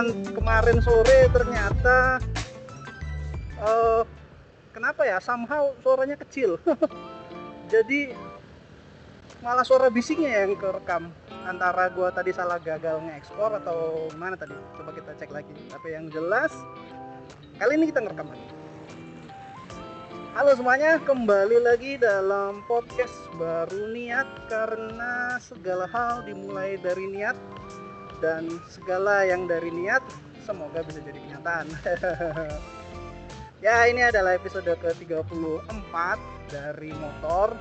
rekaman kemarin sore ternyata uh, kenapa ya? Somehow suaranya kecil. Jadi malah suara bisiknya yang kerekam antara gua tadi salah gagal ngekspor atau mana tadi? Coba kita cek lagi. Tapi yang jelas kali ini kita ngerekam lagi. Halo semuanya, kembali lagi dalam podcast baru niat. Karena segala hal dimulai dari niat dan segala yang dari niat semoga bisa jadi kenyataan. ya, ini adalah episode ke-34 dari motor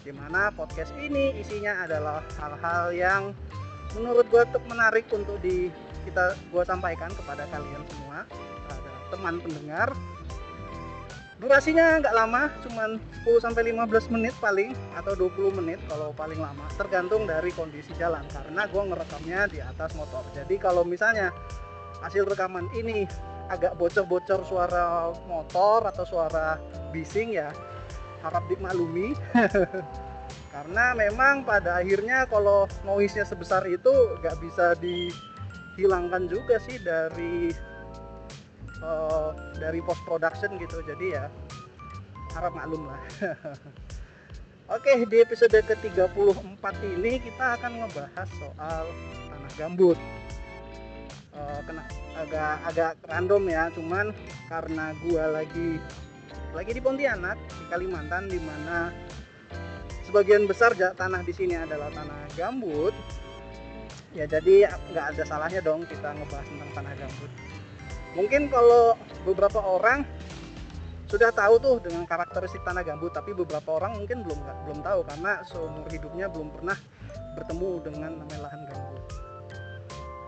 di mana podcast ini isinya adalah hal-hal yang menurut gue menarik untuk di kita gue sampaikan kepada kalian semua, teman pendengar durasinya nggak lama cuman 10 sampai 15 menit paling atau 20 menit kalau paling lama. Tergantung dari kondisi jalan karena gue ngerekamnya di atas motor. Jadi kalau misalnya hasil rekaman ini agak bocor-bocor suara motor atau suara bising ya harap dimaklumi. Karena memang pada akhirnya kalau noise-nya sebesar itu nggak bisa dihilangkan juga sih dari uh, dari post production gitu. Jadi ya harap maklum lah. Oke di episode ke-34 ini kita akan ngebahas soal tanah gambut. Uh, kena agak agak random ya cuman karena gua lagi lagi di Pontianak di Kalimantan di mana sebagian besar tanah di sini adalah tanah gambut. Ya jadi nggak ada salahnya dong kita ngebahas tentang tanah gambut mungkin kalau beberapa orang sudah tahu tuh dengan karakteristik tanah gambut tapi beberapa orang mungkin belum belum tahu karena seumur hidupnya belum pernah bertemu dengan namanya lahan gambut.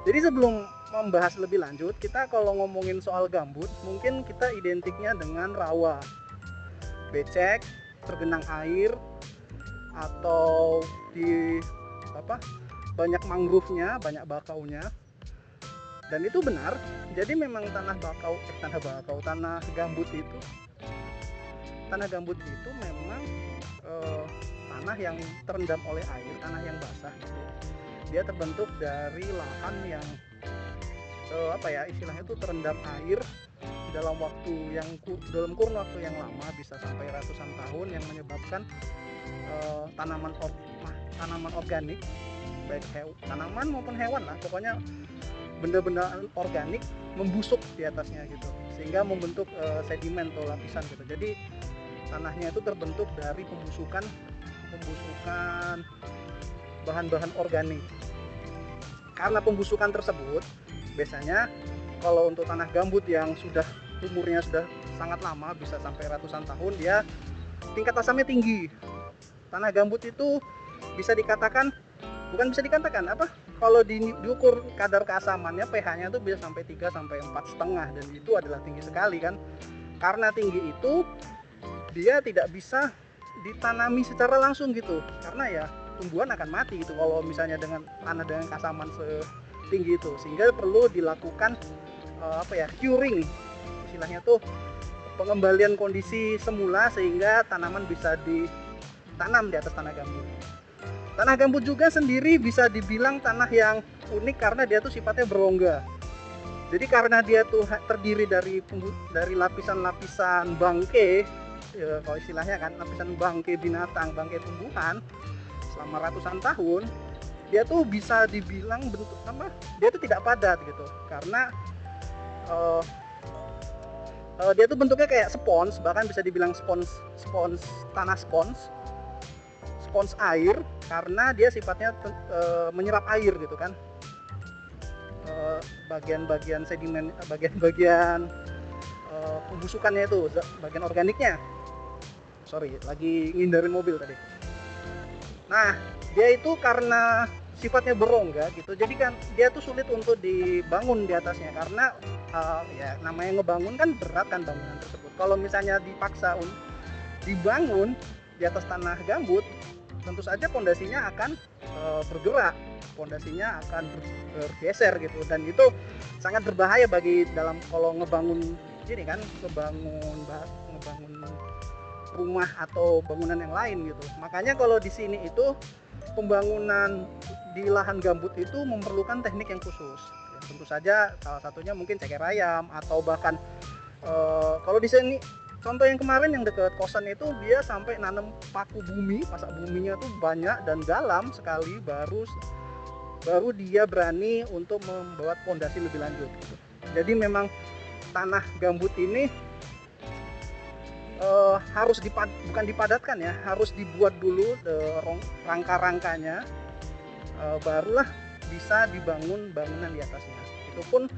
Jadi sebelum membahas lebih lanjut kita kalau ngomongin soal gambut mungkin kita identiknya dengan rawa. Becek tergenang air atau di apa banyak mangrove-nya banyak bakaunya dan itu benar jadi memang tanah bakau eh, tanah bakau tanah gambut itu tanah gambut itu memang eh, tanah yang terendam oleh air tanah yang basah gitu. dia terbentuk dari lahan yang eh, apa ya istilahnya itu terendam air dalam waktu yang dalam kurun waktu yang lama bisa sampai ratusan tahun yang menyebabkan eh, tanaman or, tanaman organik baik tanaman maupun hewan lah pokoknya benda-benda organik membusuk di atasnya gitu. Sehingga membentuk uh, sedimen atau lapisan gitu. Jadi tanahnya itu terbentuk dari pembusukan pembusukan bahan-bahan organik. Karena pembusukan tersebut biasanya kalau untuk tanah gambut yang sudah umurnya sudah sangat lama bisa sampai ratusan tahun dia tingkat asamnya tinggi. Tanah gambut itu bisa dikatakan bukan bisa dikatakan apa kalau di, diukur kadar keasamannya pH-nya itu bisa sampai 3 sampai empat setengah dan itu adalah tinggi sekali kan? Karena tinggi itu dia tidak bisa ditanami secara langsung gitu. Karena ya tumbuhan akan mati gitu kalau misalnya dengan tanah dengan keasaman setinggi itu. Sehingga perlu dilakukan uh, apa ya curing. Istilahnya tuh pengembalian kondisi semula sehingga tanaman bisa ditanam di atas tanah gambut Tanah gambut juga sendiri bisa dibilang tanah yang unik karena dia tuh sifatnya berongga. Jadi karena dia tuh terdiri dari dari lapisan-lapisan bangke, ya, kalau istilahnya kan lapisan bangke binatang, bangke tumbuhan selama ratusan tahun, dia tuh bisa dibilang bentuk apa? Dia tuh tidak padat gitu. Karena uh, uh, dia tuh bentuknya kayak spons, bahkan bisa dibilang spons spons tanah spons spons air karena dia sifatnya e, menyerap air gitu kan. Eh, bagian-bagian sedimen bagian-bagian e, pembusukannya itu bagian organiknya. Sorry lagi ngindarin mobil tadi. Nah dia itu karena sifatnya berongga gitu jadi kan dia tuh sulit untuk dibangun di atasnya karena uh, ya namanya ngebangun kan berat kan bangunan tersebut. Kalau misalnya dipaksa dibangun di atas tanah gambut tentu saja pondasinya akan e, bergerak pondasinya akan bergeser gitu. Dan itu sangat berbahaya bagi dalam kalau ngebangun ini kan ngebangun ngebangun rumah atau bangunan yang lain gitu. Makanya kalau di sini itu pembangunan di lahan gambut itu memerlukan teknik yang khusus. Tentu saja salah satunya mungkin ceker ayam atau bahkan uh, kalau di sini contoh yang kemarin yang dekat kosan itu dia sampai nanam paku bumi pasak buminya tuh banyak dan dalam sekali baru baru dia berani untuk membuat pondasi lebih lanjut. Jadi memang tanah gambut ini uh, harus dipad bukan dipadatkan ya harus dibuat dulu uh, rangka-rangkanya uh, barulah bisa dibangun bangunan di atasnya. Itu pun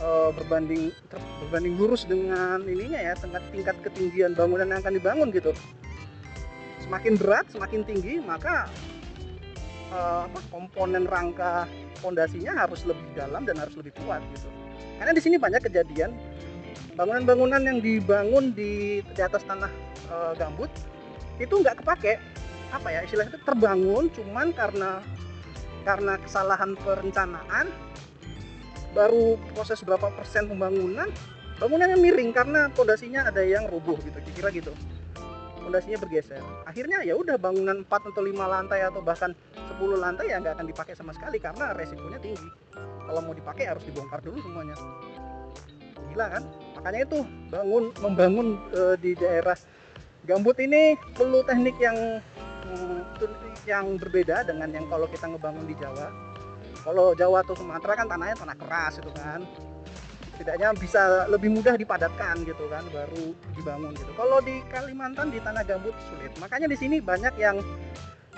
uh, berbanding ter, berbanding lurus dengan ininya ya tingkat tingkat ketinggian bangunan yang akan dibangun gitu. Semakin berat semakin tinggi maka uh, apa, komponen rangka pondasinya harus lebih dalam dan harus lebih kuat gitu. Karena di sini banyak kejadian bangunan-bangunan yang dibangun di di atas tanah e, gambut itu nggak kepake. Apa ya istilahnya itu terbangun cuman karena karena kesalahan perencanaan baru proses berapa persen pembangunan bangunannya miring karena pondasinya ada yang rubuh gitu kira gitu. Pondasinya bergeser. Akhirnya ya udah bangunan 4 atau 5 lantai atau bahkan 10 lantai ya nggak akan dipakai sama sekali karena resikonya tinggi. Kalau mau dipakai harus dibongkar dulu semuanya. Gila kan? Makanya itu bangun membangun e, di daerah gambut ini perlu teknik yang mm, yang berbeda dengan yang kalau kita ngebangun di Jawa kalau Jawa atau Sumatera kan tanahnya tanah keras itu kan. Setidaknya bisa lebih mudah dipadatkan gitu kan baru dibangun gitu. Kalau di Kalimantan di tanah gambut sulit. Makanya di sini banyak yang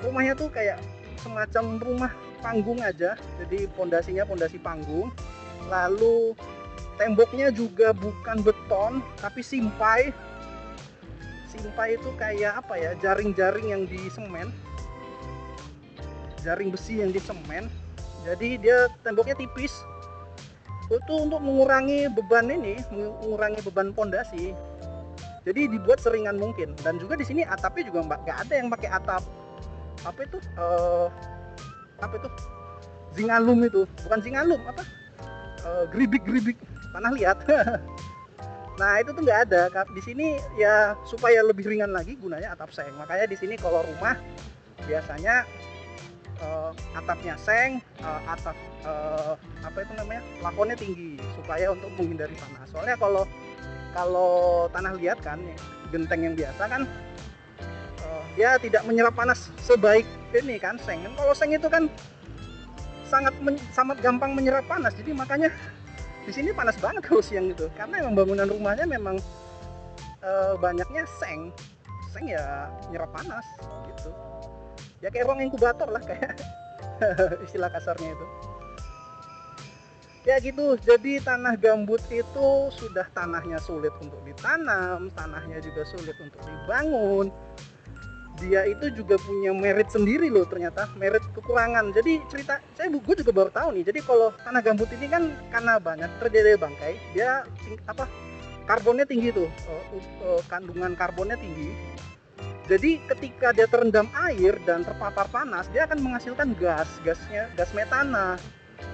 rumahnya tuh kayak semacam rumah panggung aja. Jadi pondasinya pondasi panggung. Lalu temboknya juga bukan beton tapi simpai. Simpai itu kayak apa ya? Jaring-jaring yang di semen. Jaring besi yang di semen jadi dia temboknya tipis. Itu untuk mengurangi beban ini mengurangi beban pondasi jadi dibuat seringan mungkin. Dan juga di sini atapnya juga nggak ada yang pakai atap. Apa itu uh, apa itu? Zingalum itu. Bukan zingalum apa? Uh, geribik geribik tanah liat nah itu tuh nggak ada. Di sini ya supaya lebih ringan lagi gunanya atap seng makanya di sini kalau rumah biasanya uh, atapnya seng uh, atap uh, apa itu namanya plafonnya tinggi supaya untuk menghindari panas soalnya kalau kalau tanah liat kan genteng yang biasa kan uh, dia tidak menyerap panas sebaik ini kan seng. Kan kalau seng itu kan sangat sangat gampang menyerap panas. Jadi makanya di sini panas banget kalau siang itu. Karena emang bangunan rumahnya memang e, banyaknya seng. Seng ya nyerap panas gitu ya kayak ruang inkubator lah kayak istilah kasarnya itu. Ya gitu. Jadi tanah gambut itu sudah tanahnya sulit untuk ditanam tanahnya juga sulit untuk dibangun. Dia itu juga punya merit sendiri loh ternyata. Merit kekurangan. Jadi cerita saya gue juga baru tahu nih. Jadi kalau tanah gambut ini kan karena banyak terjadi bangkai dia apa karbonnya tinggi tuh. Uh, uh, kandungan karbonnya tinggi jadi ketika dia terendam air dan terpapar panas dia akan menghasilkan gas gasnya gas metana.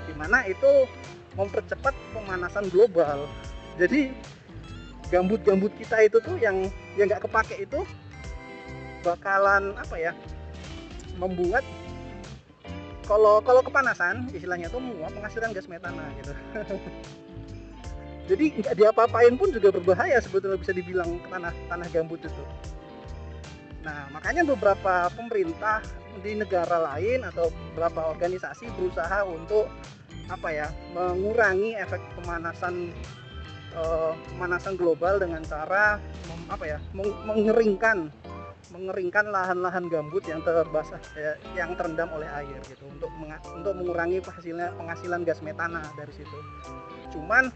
Di mana itu mempercepat pemanasan global. Jadi gambut-gambut kita itu tuh yang yang nggak kepake itu bakalan apa ya membuat kalau kalau kepanasan istilahnya tuh menguap menghasilkan gas metana gitu. Jadi nggak diapa-apain pun juga berbahaya sebetulnya bisa dibilang tanah tanah gambut itu nah makanya beberapa pemerintah di negara lain atau beberapa organisasi berusaha untuk apa ya mengurangi efek pemanasan uh, pemanasan global dengan cara mem, apa ya mengeringkan mengeringkan lahan-lahan gambut yang terbasah ya, yang terendam oleh air gitu untuk untuk mengurangi hasilnya penghasilan gas metana dari situ. Cuman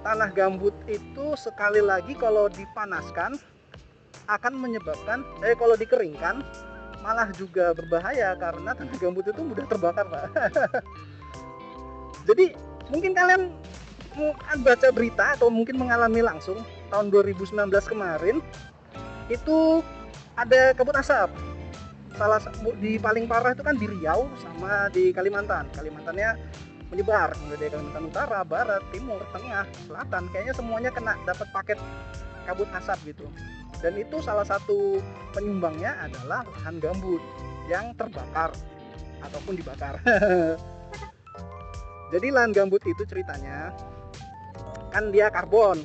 tanah gambut itu sekali lagi kalau dipanaskan akan menyebabkan eh kalau dikeringkan malah juga berbahaya karena tanah gambut itu mudah terbakar, Pak. Jadi mungkin kalian baca berita atau mungkin mengalami langsung tahun 2019 kemarin itu ada kabut asap. Salah di paling parah itu kan di Riau sama di Kalimantan. Kalimantannya menyebar mulai dari Kalimantan Utara Barat Timur Tengah Selatan. Kayaknya semuanya kena dapat paket kabut asap gitu dan itu salah satu penyumbangnya adalah lahan gambut yang terbakar ataupun dibakar. Jadi lahan gambut itu ceritanya kan dia karbon.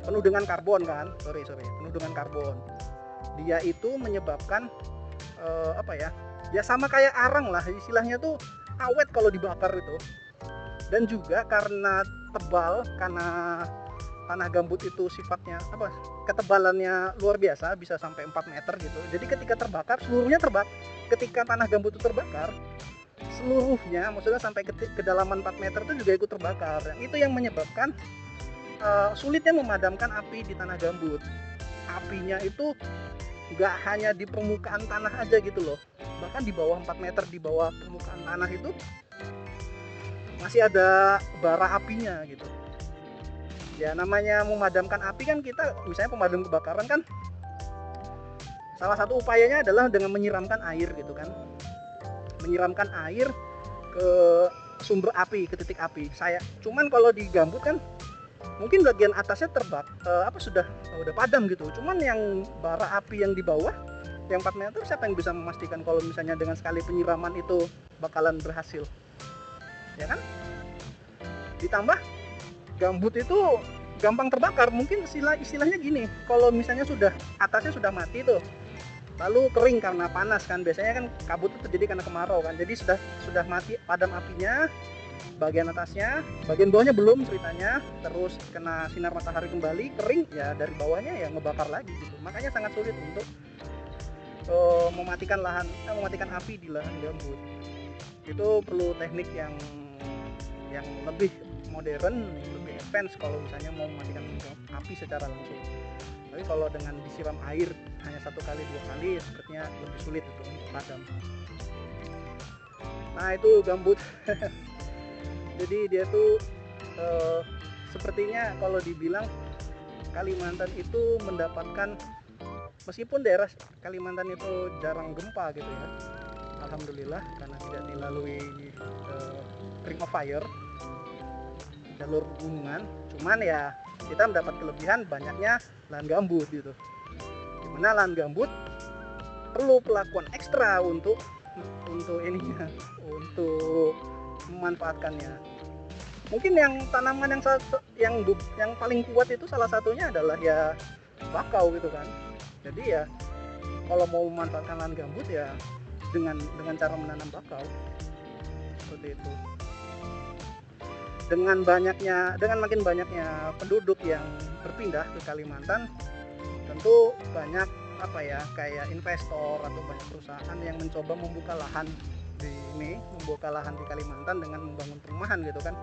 Penuh dengan karbon kan? Sorry sorry. Penuh dengan karbon. Dia itu menyebabkan uh, apa ya? Ya sama kayak arang lah istilahnya tuh awet kalau dibakar itu. Dan juga karena tebal karena tanah gambut itu sifatnya apa ketebalannya luar biasa bisa sampai 4 meter gitu. Jadi ketika terbakar seluruhnya terbakar ketika tanah gambut itu terbakar seluruhnya maksudnya sampai ke kedalaman 4 meter itu juga ikut terbakar. Dan itu yang menyebabkan uh, sulitnya memadamkan api di tanah gambut. Apinya itu nggak hanya di permukaan tanah aja gitu loh. Bahkan di bawah 4 meter di bawah permukaan tanah itu masih ada bara apinya gitu ya namanya memadamkan api kan kita misalnya pemadam kebakaran kan salah satu upayanya adalah dengan menyiramkan air gitu kan. Menyiramkan air ke sumber api ke titik api. Saya cuman kalau di gambut kan mungkin bagian atasnya terbak uh, apa sudah uh, udah padam gitu. Cuman yang bara api yang di bawah yang 4 meter siapa yang bisa memastikan kalau misalnya dengan sekali penyiraman itu bakalan berhasil? Ya kan? Ditambah gambut itu gampang terbakar. Mungkin istilah istilahnya gini kalau misalnya sudah atasnya sudah mati tuh lalu kering karena panas kan. Biasanya kan kabut itu terjadi karena kemarau kan. Jadi sudah sudah mati padam apinya bagian atasnya bagian bawahnya belum ceritanya terus kena sinar matahari kembali kering ya dari bawahnya ya ngebakar lagi gitu. Makanya sangat sulit untuk uh, mematikan lahan eh, mematikan api di lahan gambut. Itu perlu teknik yang yang lebih modern advance kalau misalnya mau mematikan api secara langsung. Tapi kalau dengan disiram air hanya satu kali dua kali sepertinya lebih sulit itu untuk padam nah itu gambut. Jadi dia tuh uh, sepertinya kalau dibilang Kalimantan itu mendapatkan meskipun daerah Kalimantan itu jarang gempa gitu ya Alhamdulillah karena tidak dilalui uh, ring of fire jalur gunungan cuman ya kita mendapat kelebihan banyaknya lahan gambut gitu. Di mana lahan gambut perlu pelakuan ekstra untuk untuk ininya untuk memanfaatkannya. Mungkin yang tanaman yang yang yang paling kuat itu salah satunya adalah ya bakau gitu kan. Jadi ya kalau mau memanfaatkan lahan gambut ya dengan dengan cara menanam bakau. Seperti itu dengan banyaknya dengan makin banyaknya penduduk yang berpindah ke Kalimantan tentu banyak apa ya kayak investor atau banyak perusahaan yang mencoba membuka lahan di ini membuka lahan di Kalimantan dengan membangun perumahan gitu kan.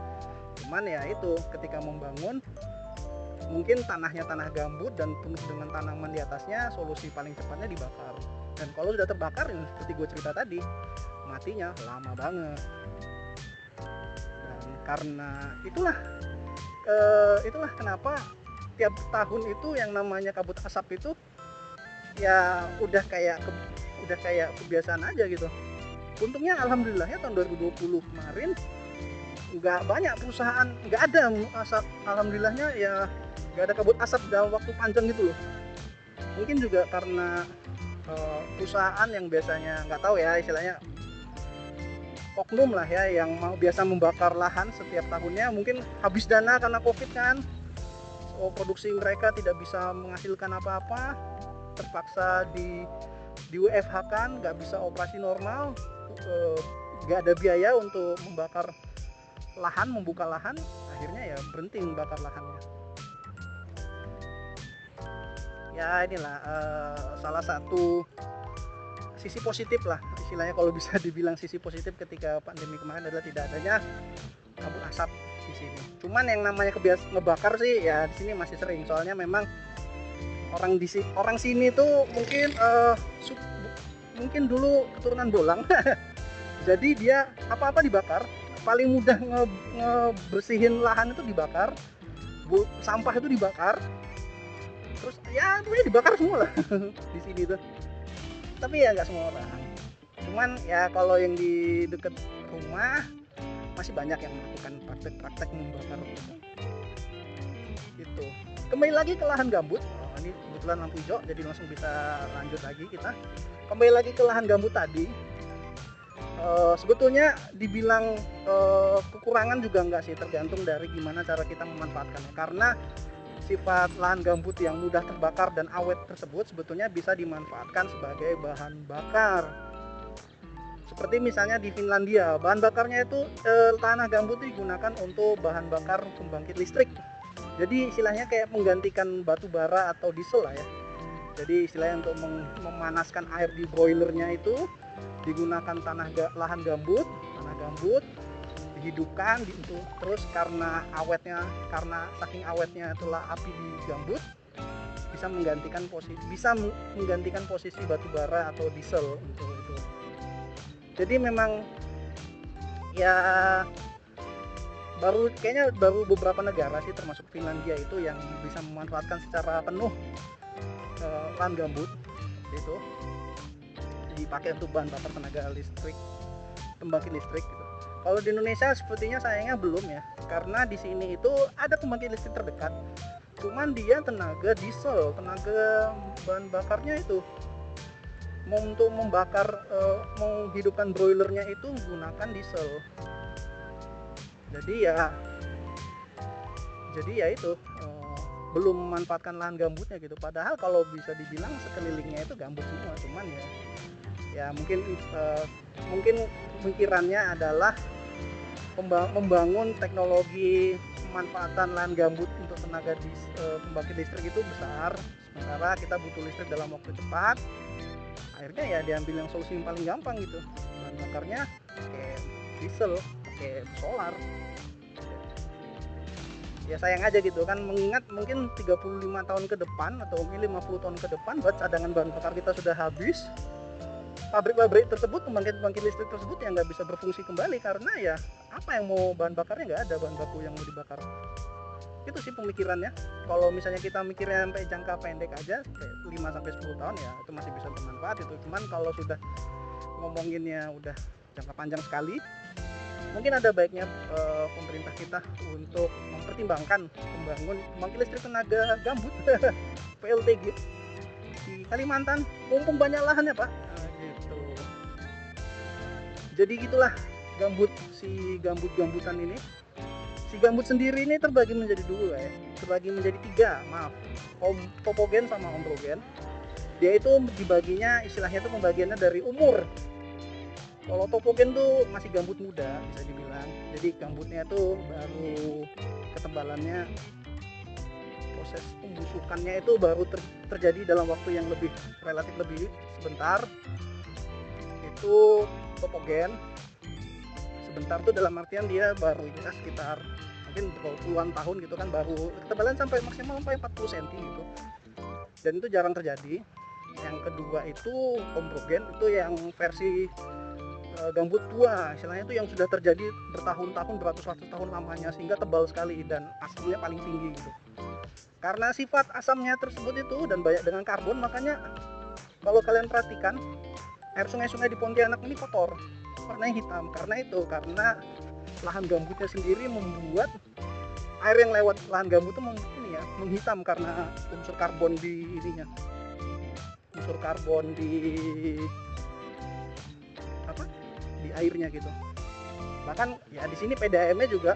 Cuman ya itu ketika membangun mungkin tanahnya tanah gambut dan penuh dengan tanaman di atasnya solusi paling cepatnya dibakar. Dan kalau sudah terbakar seperti gue cerita tadi matinya lama banget karena itulah uh, itulah kenapa tiap tahun itu yang namanya kabut asap itu ya udah kayak ke, udah kayak kebiasaan aja gitu. Untungnya alhamdulillah ya tahun 2020 kemarin nggak banyak perusahaan nggak ada asap. Alhamdulillahnya ya nggak ada kabut asap dalam waktu panjang gitu loh. Mungkin juga karena uh, perusahaan yang biasanya nggak tahu ya istilahnya oknum lah ya yang mau biasa membakar lahan setiap tahunnya. Mungkin habis dana karena covid kan. So, produksi mereka tidak bisa menghasilkan apa-apa. Terpaksa di di WFH kan nggak bisa operasi normal. Eh, nggak ada biaya untuk membakar lahan membuka lahan. Akhirnya ya berhenti membakar lahannya. Ya inilah uh, salah satu sisi positif lah istilahnya kalau bisa dibilang sisi positif ketika pandemi kemarin adalah tidak adanya kabut asap di sini. Cuman yang namanya kebias ngebakar sih ya di sini masih sering soalnya memang orang di orang sini tuh mungkin uh, mungkin dulu keturunan bolang. Jadi dia apa-apa dibakar. Paling mudah nge, ngebersihin lahan itu dibakar. Bu, sampah itu dibakar. Terus ya dibakar semua lah di sini tuh tapi ya nggak semua orang cuman ya kalau yang di deket rumah masih banyak yang melakukan praktek-praktek membakar itu kembali lagi ke lahan gambut. Oh, ini kebetulan lampu hijau jadi langsung bisa lanjut lagi kita. Kembali lagi ke lahan gambut tadi. Uh, sebetulnya dibilang uh, kekurangan juga enggak sih tergantung dari gimana cara kita memanfaatkannya karena sifat lahan gambut yang mudah terbakar dan awet tersebut sebetulnya bisa dimanfaatkan sebagai bahan bakar seperti misalnya di Finlandia bahan bakarnya itu eh, tanah gambut digunakan untuk bahan bakar pembangkit listrik. Jadi istilahnya kayak menggantikan batu bara atau diesel lah ya. Jadi istilahnya untuk memanaskan air di boilernya itu digunakan tanah lahan gambut tanah gambut dihidupkan gitu terus karena awetnya karena saking awetnya itulah api di gambut bisa menggantikan posisi bisa menggantikan posisi batu bara atau diesel untuk jadi memang ya baru kayaknya baru beberapa negara sih termasuk Finlandia itu yang bisa memanfaatkan secara penuh uh, gambut itu. Dipakai untuk bahan bakar tenaga listrik pembangkit listrik gitu. Kalau di Indonesia sepertinya sayangnya belum ya, karena di sini itu ada pembangkit listrik terdekat, cuman dia tenaga diesel, tenaga bahan bakarnya itu mau untuk membakar uh, menghidupkan broilernya itu menggunakan diesel. Jadi ya jadi ya itu uh, belum memanfaatkan lahan gambutnya gitu. Padahal kalau bisa dibilang sekelilingnya itu gambut semua cuman ya ya mungkin uh, mungkin pemikirannya adalah membangun teknologi pemanfaatan lahan gambut untuk tenaga dis, uh, pembangkit listrik itu besar. Sementara kita butuh listrik dalam waktu cepat akhirnya ya diambil yang solusi yang paling gampang gitu. Bahan bakarnya pakai diesel pakai solar. Ya sayang aja gitu kan mengingat mungkin 35 tahun ke depan atau mungkin 50 tahun ke depan buat cadangan bahan bakar kita sudah habis pabrik-pabrik tersebut pembangkit-pembangkit listrik tersebut yang nggak bisa berfungsi kembali karena ya apa yang mau bahan bakarnya nggak ada bahan baku yang mau dibakar itu sih pemikirannya. Kalau misalnya kita mikirnya sampai jangka pendek aja kayak 5 sampai 10 tahun ya itu masih bisa bermanfaat itu. Cuman kalau sudah ngomonginnya udah jangka panjang sekali mungkin ada baiknya uh, pemerintah kita untuk mempertimbangkan membangun pembangkit listrik tenaga gambut PLTG di Kalimantan. Mumpung banyak lahannya pak. Nah, gitu. Jadi gitulah gambut si gambut-gambutan ini si gambut sendiri ini terbagi menjadi dua ya. Terbagi menjadi tiga maaf. Om topogen sama ondrogen dia itu dibaginya istilahnya itu pembagiannya dari umur. Kalau topogen tuh masih gambut muda bisa dibilang. Jadi gambutnya tuh baru ketebalannya proses pembusukannya itu baru ter terjadi dalam waktu yang lebih relatif lebih sebentar. Itu topogen. Sebentar tuh dalam artian dia baru bisa sekitar mungkin puluhan tahun gitu kan baru ketebalan sampai maksimal sampai 40 cm gitu. Dan itu jarang terjadi. Yang kedua itu komprogen itu yang versi e, gambut tua. Istilahnya itu yang sudah terjadi bertahun-tahun beratus-ratus tahun lamanya sehingga tebal sekali dan asamnya paling tinggi gitu. Karena sifat asamnya tersebut itu dan banyak dengan karbon makanya kalau kalian perhatikan air sungai-sungai di Pontianak ini kotor warnanya hitam. Karena itu karena lahan gambutnya sendiri membuat air yang lewat lahan gambut itu ini ya menghitam karena unsur karbon di ininya. Unsur karbon di apa? Di airnya gitu. Bahkan ya di sini PDAM-nya juga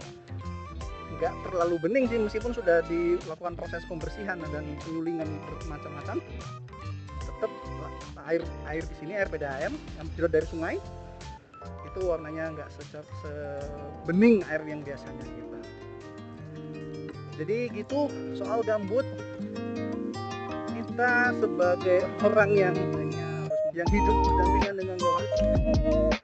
nggak terlalu bening sih meskipun sudah dilakukan proses pembersihan dan penyulingan bermacam-macam tetap air air di sini air PDAM yang tidak dari sungai itu warnanya nggak sebening air yang biasanya gitu jadi gitu soal gambut kita sebagai orang yang yang hidup berdampingan dengan gambut